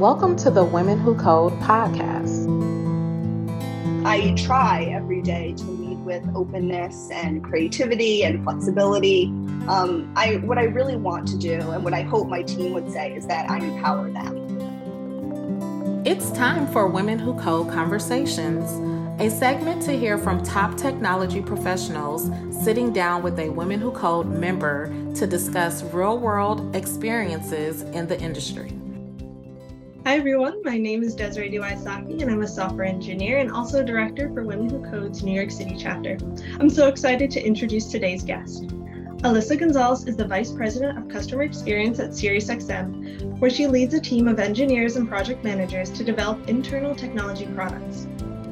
Welcome to the Women Who Code podcast. I try every day to lead with openness and creativity and flexibility. Um, I what I really want to do and what I hope my team would say is that I empower them. It's time for Women Who Code Conversations, a segment to hear from top technology professionals sitting down with a Women Who Code member to discuss real world experiences in the industry. Hi everyone, my name is Desiree DeWysocki and I'm a software engineer and also director for Women Who Code's New York City chapter. I'm so excited to introduce today's guest. Alyssa Gonzalez is the Vice President of Customer Experience at SiriusXM, where she leads a team of engineers and project managers to develop internal technology products.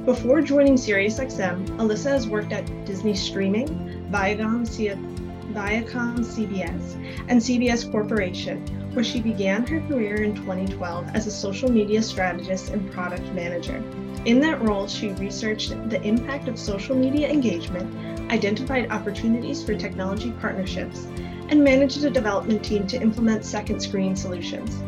Before joining SiriusXM, Alyssa has worked at Disney Streaming, Viacom, Viacom CBS, and CBS Corporation, where she began her career in 2012 as a social media strategist and product manager. In that role, she researched the impact of social media engagement, identified opportunities for technology partnerships, and managed a development team to implement second screen solutions.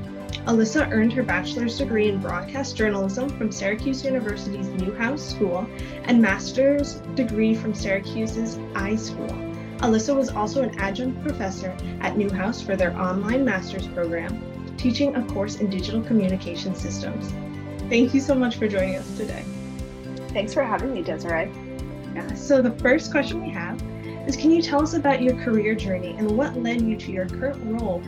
Alyssa earned her bachelor's degree in broadcast journalism from Syracuse University's Newhouse School and master's degree from Syracuse's iSchool. Alyssa was also an adjunct professor at Newhouse for their online master's program, teaching a course in digital communication systems. Thank you so much for joining us today. Thanks for having me, Desiree. Yeah, so the first question we have is Can you tell us about your career journey and what led you to your current role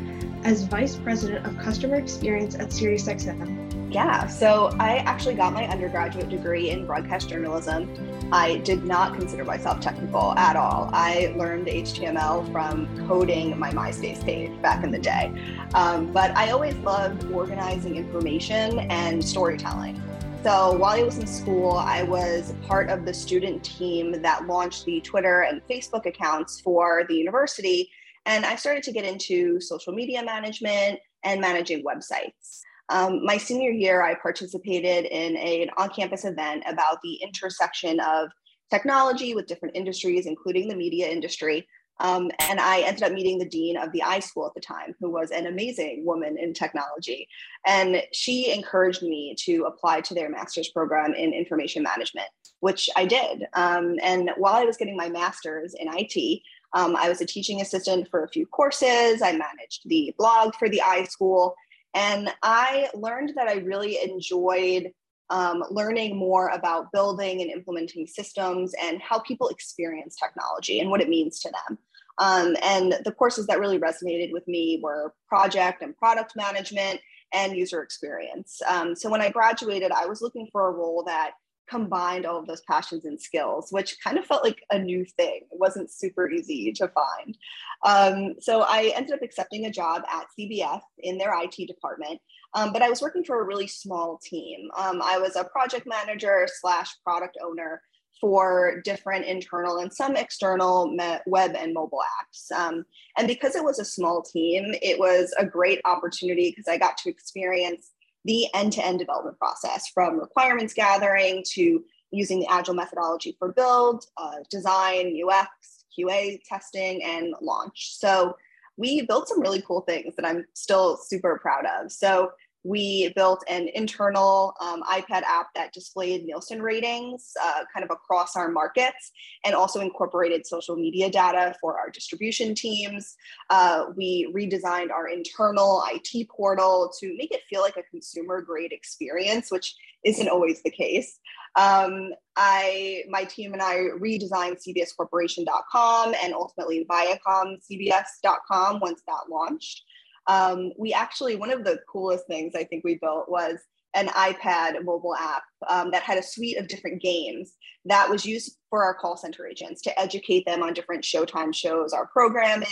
as Vice President of Customer Experience at SiriusXM? Yeah, so I actually got my undergraduate degree in broadcast journalism. I did not consider myself technical at all. I learned HTML from coding my MySpace page back in the day. Um, but I always loved organizing information and storytelling. So while I was in school, I was part of the student team that launched the Twitter and Facebook accounts for the university. And I started to get into social media management and managing websites. Um, my senior year, I participated in a, an on campus event about the intersection of technology with different industries, including the media industry. Um, and I ended up meeting the dean of the iSchool at the time, who was an amazing woman in technology. And she encouraged me to apply to their master's program in information management, which I did. Um, and while I was getting my master's in IT, um, I was a teaching assistant for a few courses. I managed the blog for the iSchool. And I learned that I really enjoyed um, learning more about building and implementing systems and how people experience technology and what it means to them. Um, and the courses that really resonated with me were project and product management and user experience. Um, so when I graduated, I was looking for a role that combined all of those passions and skills, which kind of felt like a new thing. It wasn't super easy to find. Um, so I ended up accepting a job at CBS in their IT department. Um, but I was working for a really small team. Um, I was a project manager slash product owner for different internal and some external web and mobile apps. Um, and because it was a small team, it was a great opportunity because I got to experience the end-to-end development process from requirements gathering to using the agile methodology for build, uh, design, UX, QA testing, and launch. So we built some really cool things that I'm still super proud of. So we built an internal um, iPad app that displayed Nielsen ratings uh, kind of across our markets and also incorporated social media data for our distribution teams. Uh, we redesigned our internal IT portal to make it feel like a consumer grade experience, which isn't always the case. Um, I, my team and I redesigned CBScorporation.com and ultimately ViacomCBS.com once that launched. Um, we actually, one of the coolest things I think we built was an iPad mobile app um, that had a suite of different games that was used for our call center agents to educate them on different Showtime shows, our programming,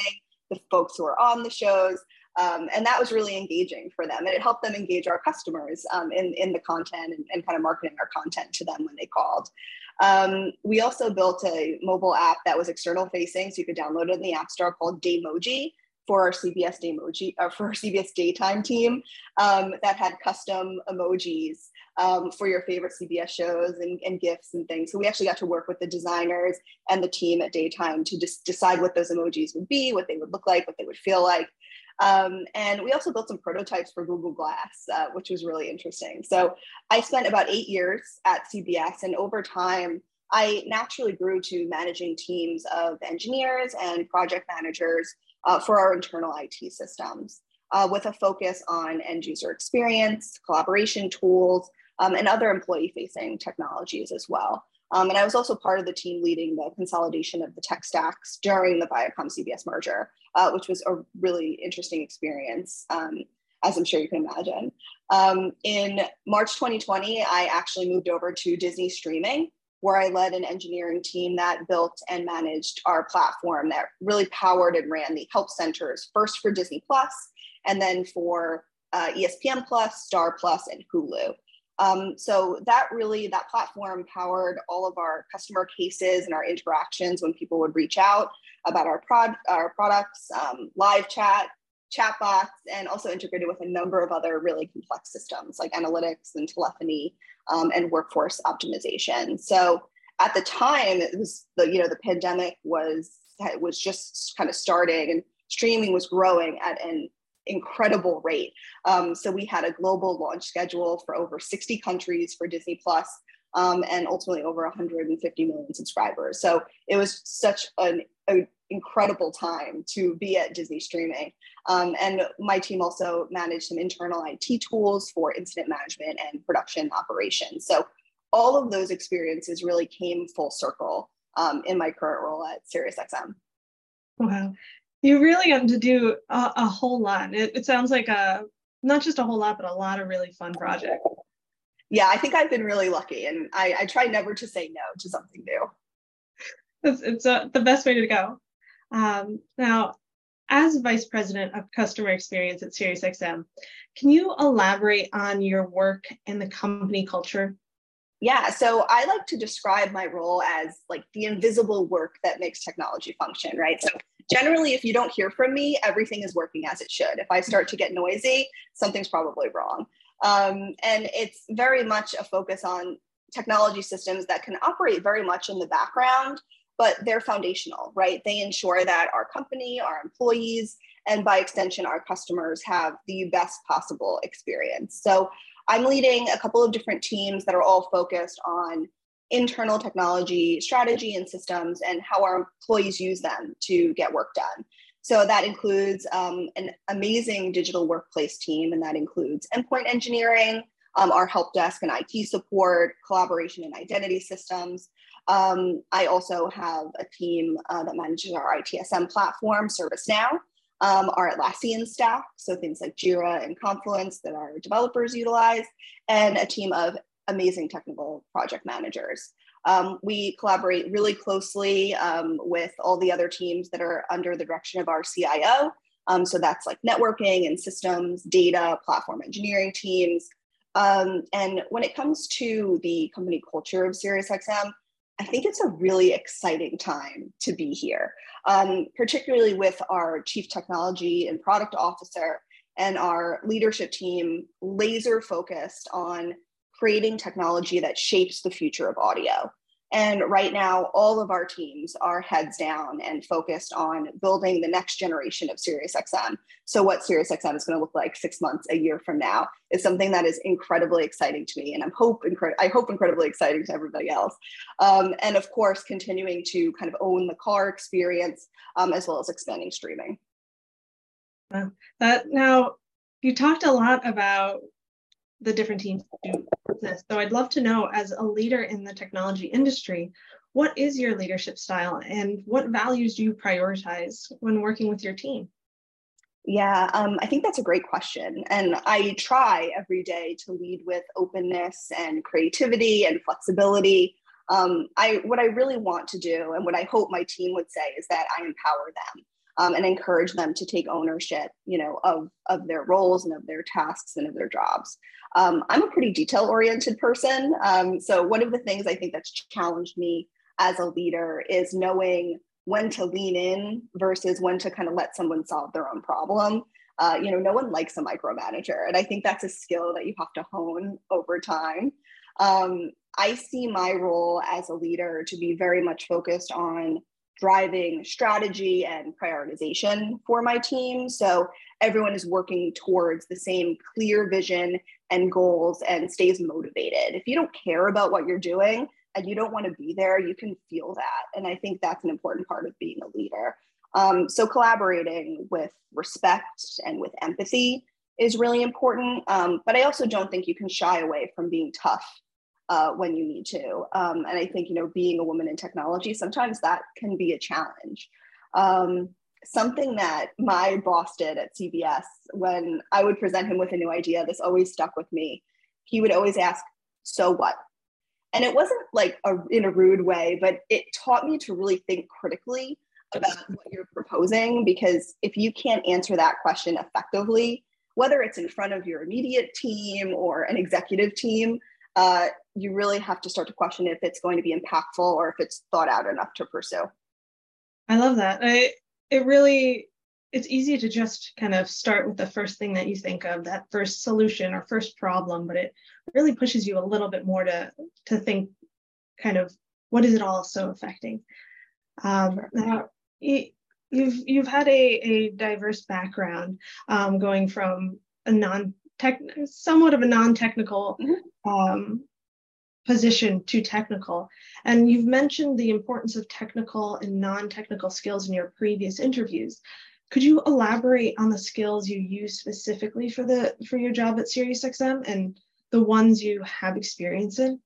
the folks who are on the shows. Um, and that was really engaging for them. And it helped them engage our customers um, in, in the content and, and, kind of marketing our content to them when they called. Um, we also built a mobile app that was external facing, so you could download it in the App Store called Daymoji for our CBS emoji or uh, for our CBS daytime team um, that had custom emojis um, for your favorite CBS shows and, and gifts and things. So we actually got to work with the designers and the team at daytime to just decide what those emojis would be, what they would look like, what they would feel like. Um, and we also built some prototypes for Google Glass, uh, which was really interesting. So I spent about eight years at CBS, and over time, I naturally grew to managing teams of engineers and project managers uh, for our internal IT systems, uh, with a focus on end user experience, collaboration tools, um, and other employee facing technologies as well. Um, and I was also part of the team leading the consolidation of the tech stacks during the Viacom CBS merger, uh, which was a really interesting experience, um, as I'm sure you can imagine. Um, in March 2020, I actually moved over to Disney Streaming, where I led an engineering team that built and managed our platform that really powered and ran the help centers, first for Disney Plus, and then for uh, ESPN Plus, Star Plus, and Hulu. Um, so that really, that platform powered all of our customer cases and our interactions when people would reach out about our, prod, our products, um, live chat, chatbots, and also integrated with a number of other really complex systems like analytics and telephony um, and workforce optimization. So at the time, it was the you know the pandemic was was just kind of starting and streaming was growing at an incredible rate. Um, so we had a global launch schedule for over 60 countries for Disney Plus, um, and ultimately over 150 million subscribers. So it was such an, an incredible time to be at Disney Streaming. Um, and my team also managed some internal IT tools for incident management and production operations. So all of those experiences really came full circle um, in my current role at SiriusXM. Wow you really got to do a, a whole lot. It, it, sounds like a not just a whole lot, but a lot of really fun projects. Yeah, I think I've been really lucky, and I, I try never to say no to something new. It's, it's uh, the best way to go. Um, now, as vice president of customer experience at SiriusXM, can you elaborate on your work and the company culture? Yeah, so I like to describe my role as like the invisible work that makes technology function, right? So generally, if you don't hear from me, everything is working as it should. If I start to get noisy, something's probably wrong. Um, and it's very much a focus on technology systems that can operate very much in the background, but they're foundational, right? They ensure that our company, our employees, and by extension, our customers have the best possible experience. So I'm leading a couple of different teams that are all focused on internal technology strategy and systems and how our employees use them to get work done. So that includes um, an amazing digital workplace team, and that includes endpoint engineering, um, our help desk and IT support, collaboration and identity systems. Um, I also have a team uh, that manages our ITSM platform, ServiceNow, um, our Atlassian staff, so things like Jira and Confluence that our developers utilize, and a team of amazing technical project managers. Um, we collaborate really closely um, with all the other teams that are under the direction of our CIO. Um, so that's like networking and systems, data, platform engineering teams. Um, and when it comes to the company culture of SiriusXM, I think it's a really exciting time to be here, um, particularly with our chief technology and product officer and our leadership team laser focused on creating technology that shapes the future of audio. And right now, all of our teams are heads down and focused on building the next generation of SiriusXM. So, what SiriusXM is going to look like six months, a year from now, is something that is incredibly exciting to me, and I'm hope incre- I hope incredibly exciting to everybody else. Um, and of course, continuing to kind of own the car experience um, as well as expanding streaming. That now, you talked a lot about the different teams do this. So I'd love to know, as a leader in the technology industry, what is your leadership style and what values do you prioritize when working with your team? Yeah, um, I think that's a great question. And I try every day to lead with openness and creativity and flexibility. Um, I what I really want to do and what I hope my team would say is that I empower them um, and encourage them to take ownership, you know, of, of their roles and of their tasks and of their jobs. Um, I'm a pretty detail oriented person. Um, so one of the things I think that's challenged me as a leader is knowing when to lean in versus when to kind of let someone solve their own problem. Uh, you know, no one likes a micromanager. And I think that's a skill that you have to hone over time. Um, I see my role as a leader to be very much focused on driving strategy and prioritization for my team. So everyone is working towards the same clear vision and goals and stays motivated. If you don't care about what you're doing and you don't want to be there, you can feel that. And I think that's an important part of being a leader. Um, so collaborating with respect and with empathy is really important. Um, but I also don't think you can shy away from being tough uh, when you need to. Um, and I think, you know, being a woman in technology, sometimes that can be a challenge. Um, something that my boss did at CBS when I would present him with a new idea, this always stuck with me. He would always ask, So what? And it wasn't like a, in a rude way, but it taught me to really think critically about what you're proposing because if you can't answer that question effectively, whether it's in front of your immediate team or an executive team, uh, you really have to start to question if it's going to be impactful or if it's thought out enough to pursue. I love that. I it really it's easy to just kind of start with the first thing that you think of, that first solution or first problem, but it really pushes you a little bit more to to think kind of what is it all so affecting. Um, now, you've you've had a, a diverse background, um, going from a non tech, somewhat of a non-technical mm-hmm. um, position to technical. And you've mentioned the importance of technical and non-technical skills in your previous interviews. Could you elaborate on the skills you use specifically for the for your job at SiriusXM and the ones you have experience in?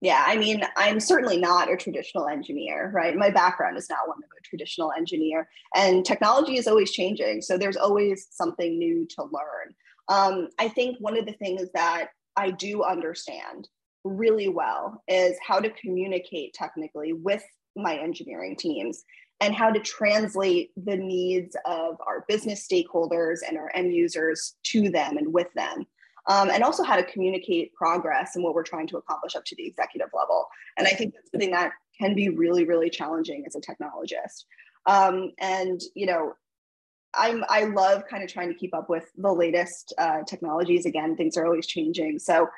Yeah, I mean, I'm certainly not a traditional engineer, right? My background is not one of a traditional engineer, and technology is always changing. So there's always something new to learn. Um, I think one of the things that I do understand really well is how to communicate technically with my engineering teams and how to translate the needs of our business stakeholders and our end users to them and with them um, and also how to communicate progress and what we're trying to accomplish up to the executive level. And I think that's something that can be really, really challenging as a technologist. Um, and you know, I'm I love kind of trying to keep up with the latest uh, technologies. Again, things are always changing, so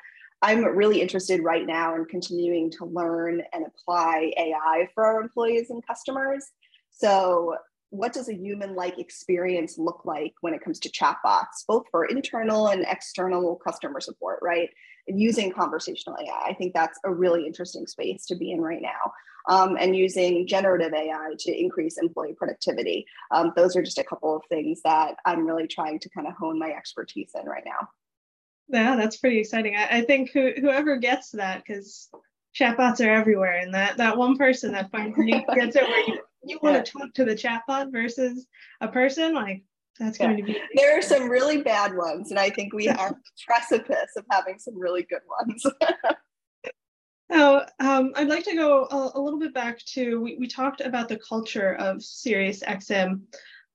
I'm really interested right now in continuing to learn and apply AI for our employees and customers. So what does a human like experience look like when it comes to chatbots, both for internal and external customer support, right? And using conversational AI. I think that's a really interesting space to be in right now. Um, and using generative AI to increase employee productivity. Um, those are just a couple of things that I'm really trying to kind of hone my expertise in right now. Yeah, that's pretty exciting. I, I think who, whoever gets that, because chatbots are everywhere, and that that one person that finally gets it where you you want to talk to the chatbot versus a person, like that's yeah. going to be. There are some really bad ones, and I think we are the precipice of having some really good ones. Now, um, I'd like to go a, a, little bit back to we, we talked about the culture of SiriusXM.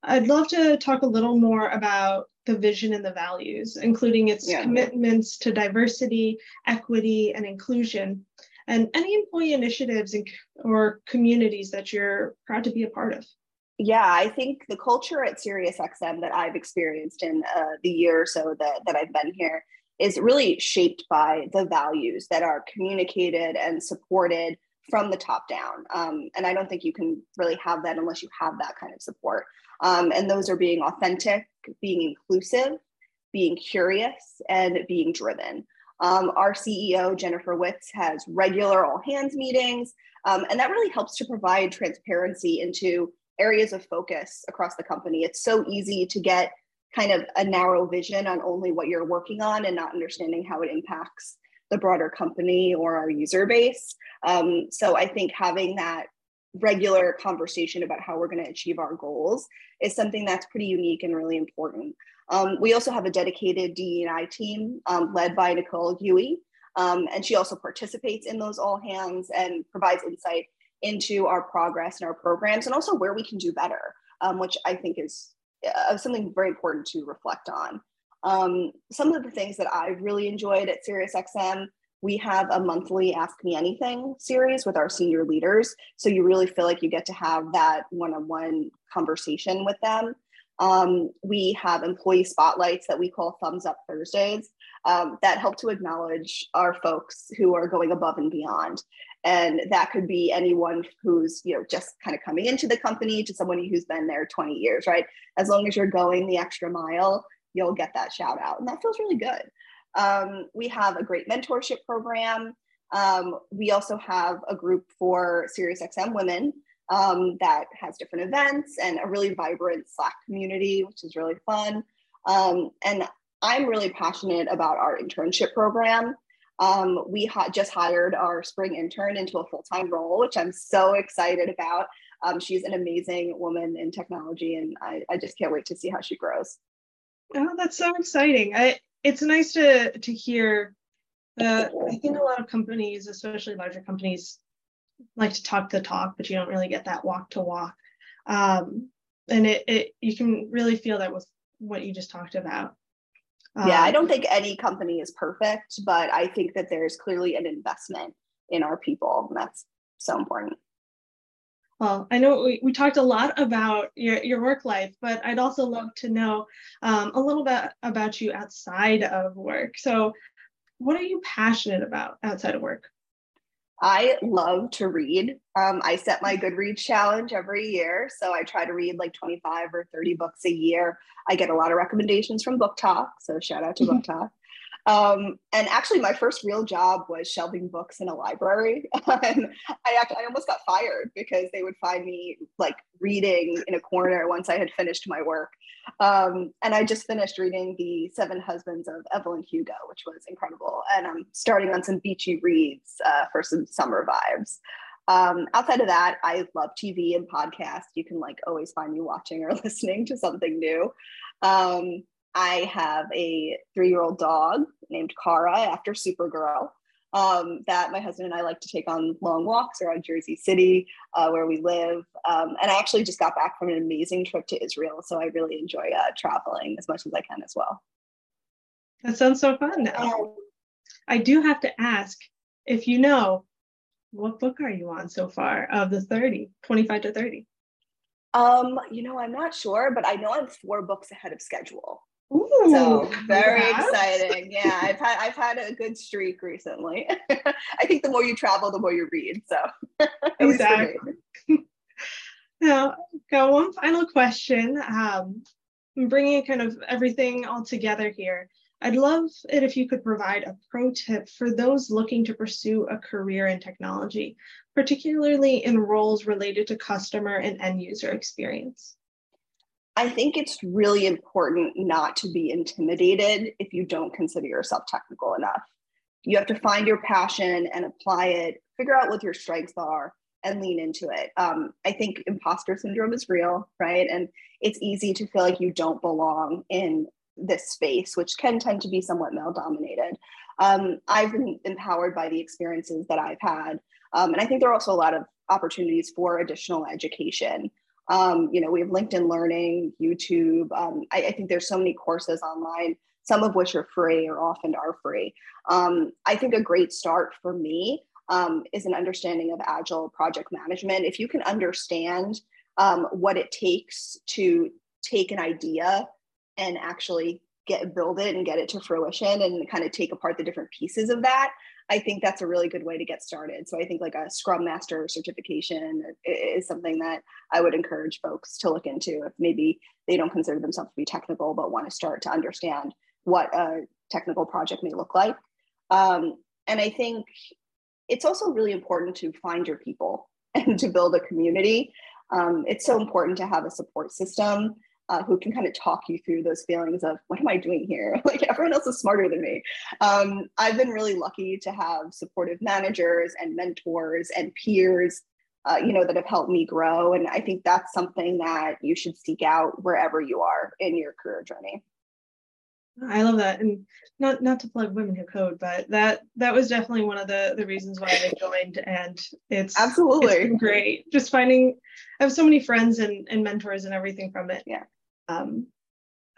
I'd love to talk a little more about the vision and the values, including its yeah. commitments to diversity, equity, and inclusion and any employee initiatives or communities that you're proud to be a part of. Yeah, I think the culture at SiriusXM that I've experienced in uh, the year or so that, that I've been here is really shaped by the values that are communicated and supported from the top down. Um, and I don't think you can really have that unless you have that kind of support. Um, and those are being authentic, being inclusive, being curious, and being driven. Um, our CEO, Jennifer Witz, has regular all hands meetings, um, and that really helps to provide transparency into areas of focus across the company. It's so easy to get kind of a narrow vision on only what you're working on and not understanding how it impacts the broader company or our user base. Um, so I think having that regular conversation about how we're going to achieve our goals is something that's pretty unique and really important. Um, we also have a dedicated DEI team um, led by Nicole Huey, um, and she also participates in those all hands and provides insight into our progress and our programs and also where we can do better, um, which I think is uh, something very important to reflect on. Um, some of the things that I've really enjoyed at SiriusXM we have a monthly Ask Me Anything series with our senior leaders. So you really feel like you get to have that one on one conversation with them. Um, we have employee spotlights that we call Thumbs Up Thursdays um, that help to acknowledge our folks who are going above and beyond. And that could be anyone who's you know just kind of coming into the company to someone who's been there 20 years, right? As long as you're going the extra mile, you'll get that shout out, and that feels really good. Um, we have a great mentorship program. Um, we also have a group for SiriusXM women um, that has different events and a really vibrant Slack community, which is really fun. Um, and I'm really passionate about our internship program. Um, we ha- just hired our spring intern into a full time role, which I'm so excited about. Um, she's an amazing woman in technology, and I, I just can't wait to see how she grows. Oh, that's so exciting! I, it's nice to to hear. Uh, I think a lot of companies, especially larger companies, like to talk the talk, but you don't really get that walk to walk. Um, and it, it you can really feel that with what you just talked about. Um, yeah, I um, don't think any company is perfect, but I think that there's clearly an investment in our people, and that's so important. Well, I know we, we talked a lot about your, your work life, but I'd also love to know um, a little bit about you outside of work. So, what are you passionate about outside of work? I love to read. Um, I set my Goodreads challenge every year. So I try to read like 25 or 30 books a year. I get a lot of recommendations from BookTok. So shout out to BookTok. Um, and actually, my first real job was shelving books in a library. and I actually, I almost got fired because they would find me like reading in a corner once I had finished my work. Um, and I just finished reading The Seven Husbands of Evelyn Hugo, which was incredible. And I'm starting on some beachy reads uh, for some summer vibes. Um, outside of that, I love TV and podcasts. You can like always find me watching or listening to something new. Um, I have a three year old dog named Kara after Supergirl um, that my husband and I like to take on long walks around Jersey City, uh, where we live. Um, and I actually just got back from an amazing trip to Israel. So I really enjoy uh, traveling as much as I can as well. That sounds so fun. Um, I do have to ask if you know, what book are you on so far of the 30, 25 to 30? Um, you know, I'm not sure, but I know I'm four books ahead of schedule. Ooh, so very exciting. Yeah, I've had I've had a good streak recently. I think the more you travel, the more you read. So exactly. now, got one final question. Um, bringing kind of everything all together here. I'd love it if you could provide a pro tip for those looking to pursue a career in technology, particularly in roles related to customer and end user experience. I think it's really important not to be intimidated if you don't consider yourself technical enough. You have to find your passion and apply it, figure out what your strengths are, and lean into it. Um, I think imposter syndrome is real, right? And it's easy to feel like you don't belong in this space, which can tend to be somewhat male dominated. Um, I've been empowered by the experiences that I've had. Um, and I think there are also a lot of opportunities for additional education. Um, you know, we have LinkedIn Learning, YouTube. Um, I, I, think there's so many courses online, some of which are free or often are free. Um, I think a great start for me um, is an understanding of agile project management. If you can understand um, what it takes to take an idea and actually get build it and get it to fruition and kind of take apart the different pieces of that I think that's a really good way to get started. So I think like a Scrum Master certification is something that I would encourage folks to look into if maybe they don't consider themselves to be technical but want to start to understand what a technical project may look like. Um, and I think it's also really important to find your people and to build a community. Um, it's so important to have a support system uh, who can kind of talk you through those feelings of what am I doing here? like everyone else is smarter than me. Um, I've been really lucky to have supportive managers and mentors and peers, uh, you know, that have helped me grow. And I think that's something that you should seek out wherever you are in your career journey. I love that, and not not to plug Women Who Code, but that that was definitely one of the the reasons why I joined, and it's absolutely it's great. Just finding, I have so many friends and and mentors and everything from it. Yeah, um,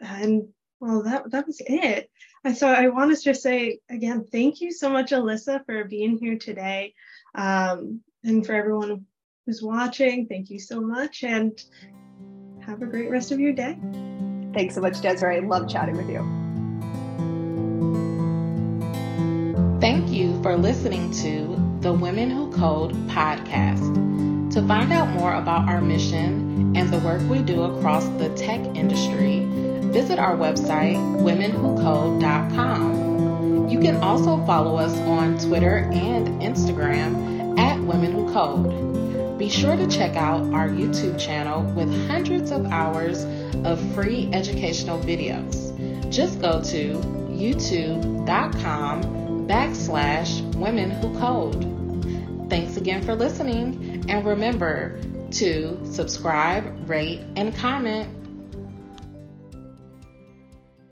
and well, that that was it. And so I want to just say again, thank you so much, Alyssa, for being here today, um, and for everyone who's watching. Thank you so much, and have a great rest of your day. Thanks so much, Desiree. Love chatting with you. Thank you for listening to the Women Who Code podcast. To find out more about our mission and the work we do across the tech industry, visit our website, womenwhocode.com. You can also follow us on Twitter and Instagram at Women Who Code. Be sure to check out our YouTube channel with hundreds of hours of free educational videos. Just go to youtube.com backslash women who code. Thanks again for listening, and remember to subscribe, rate, and comment.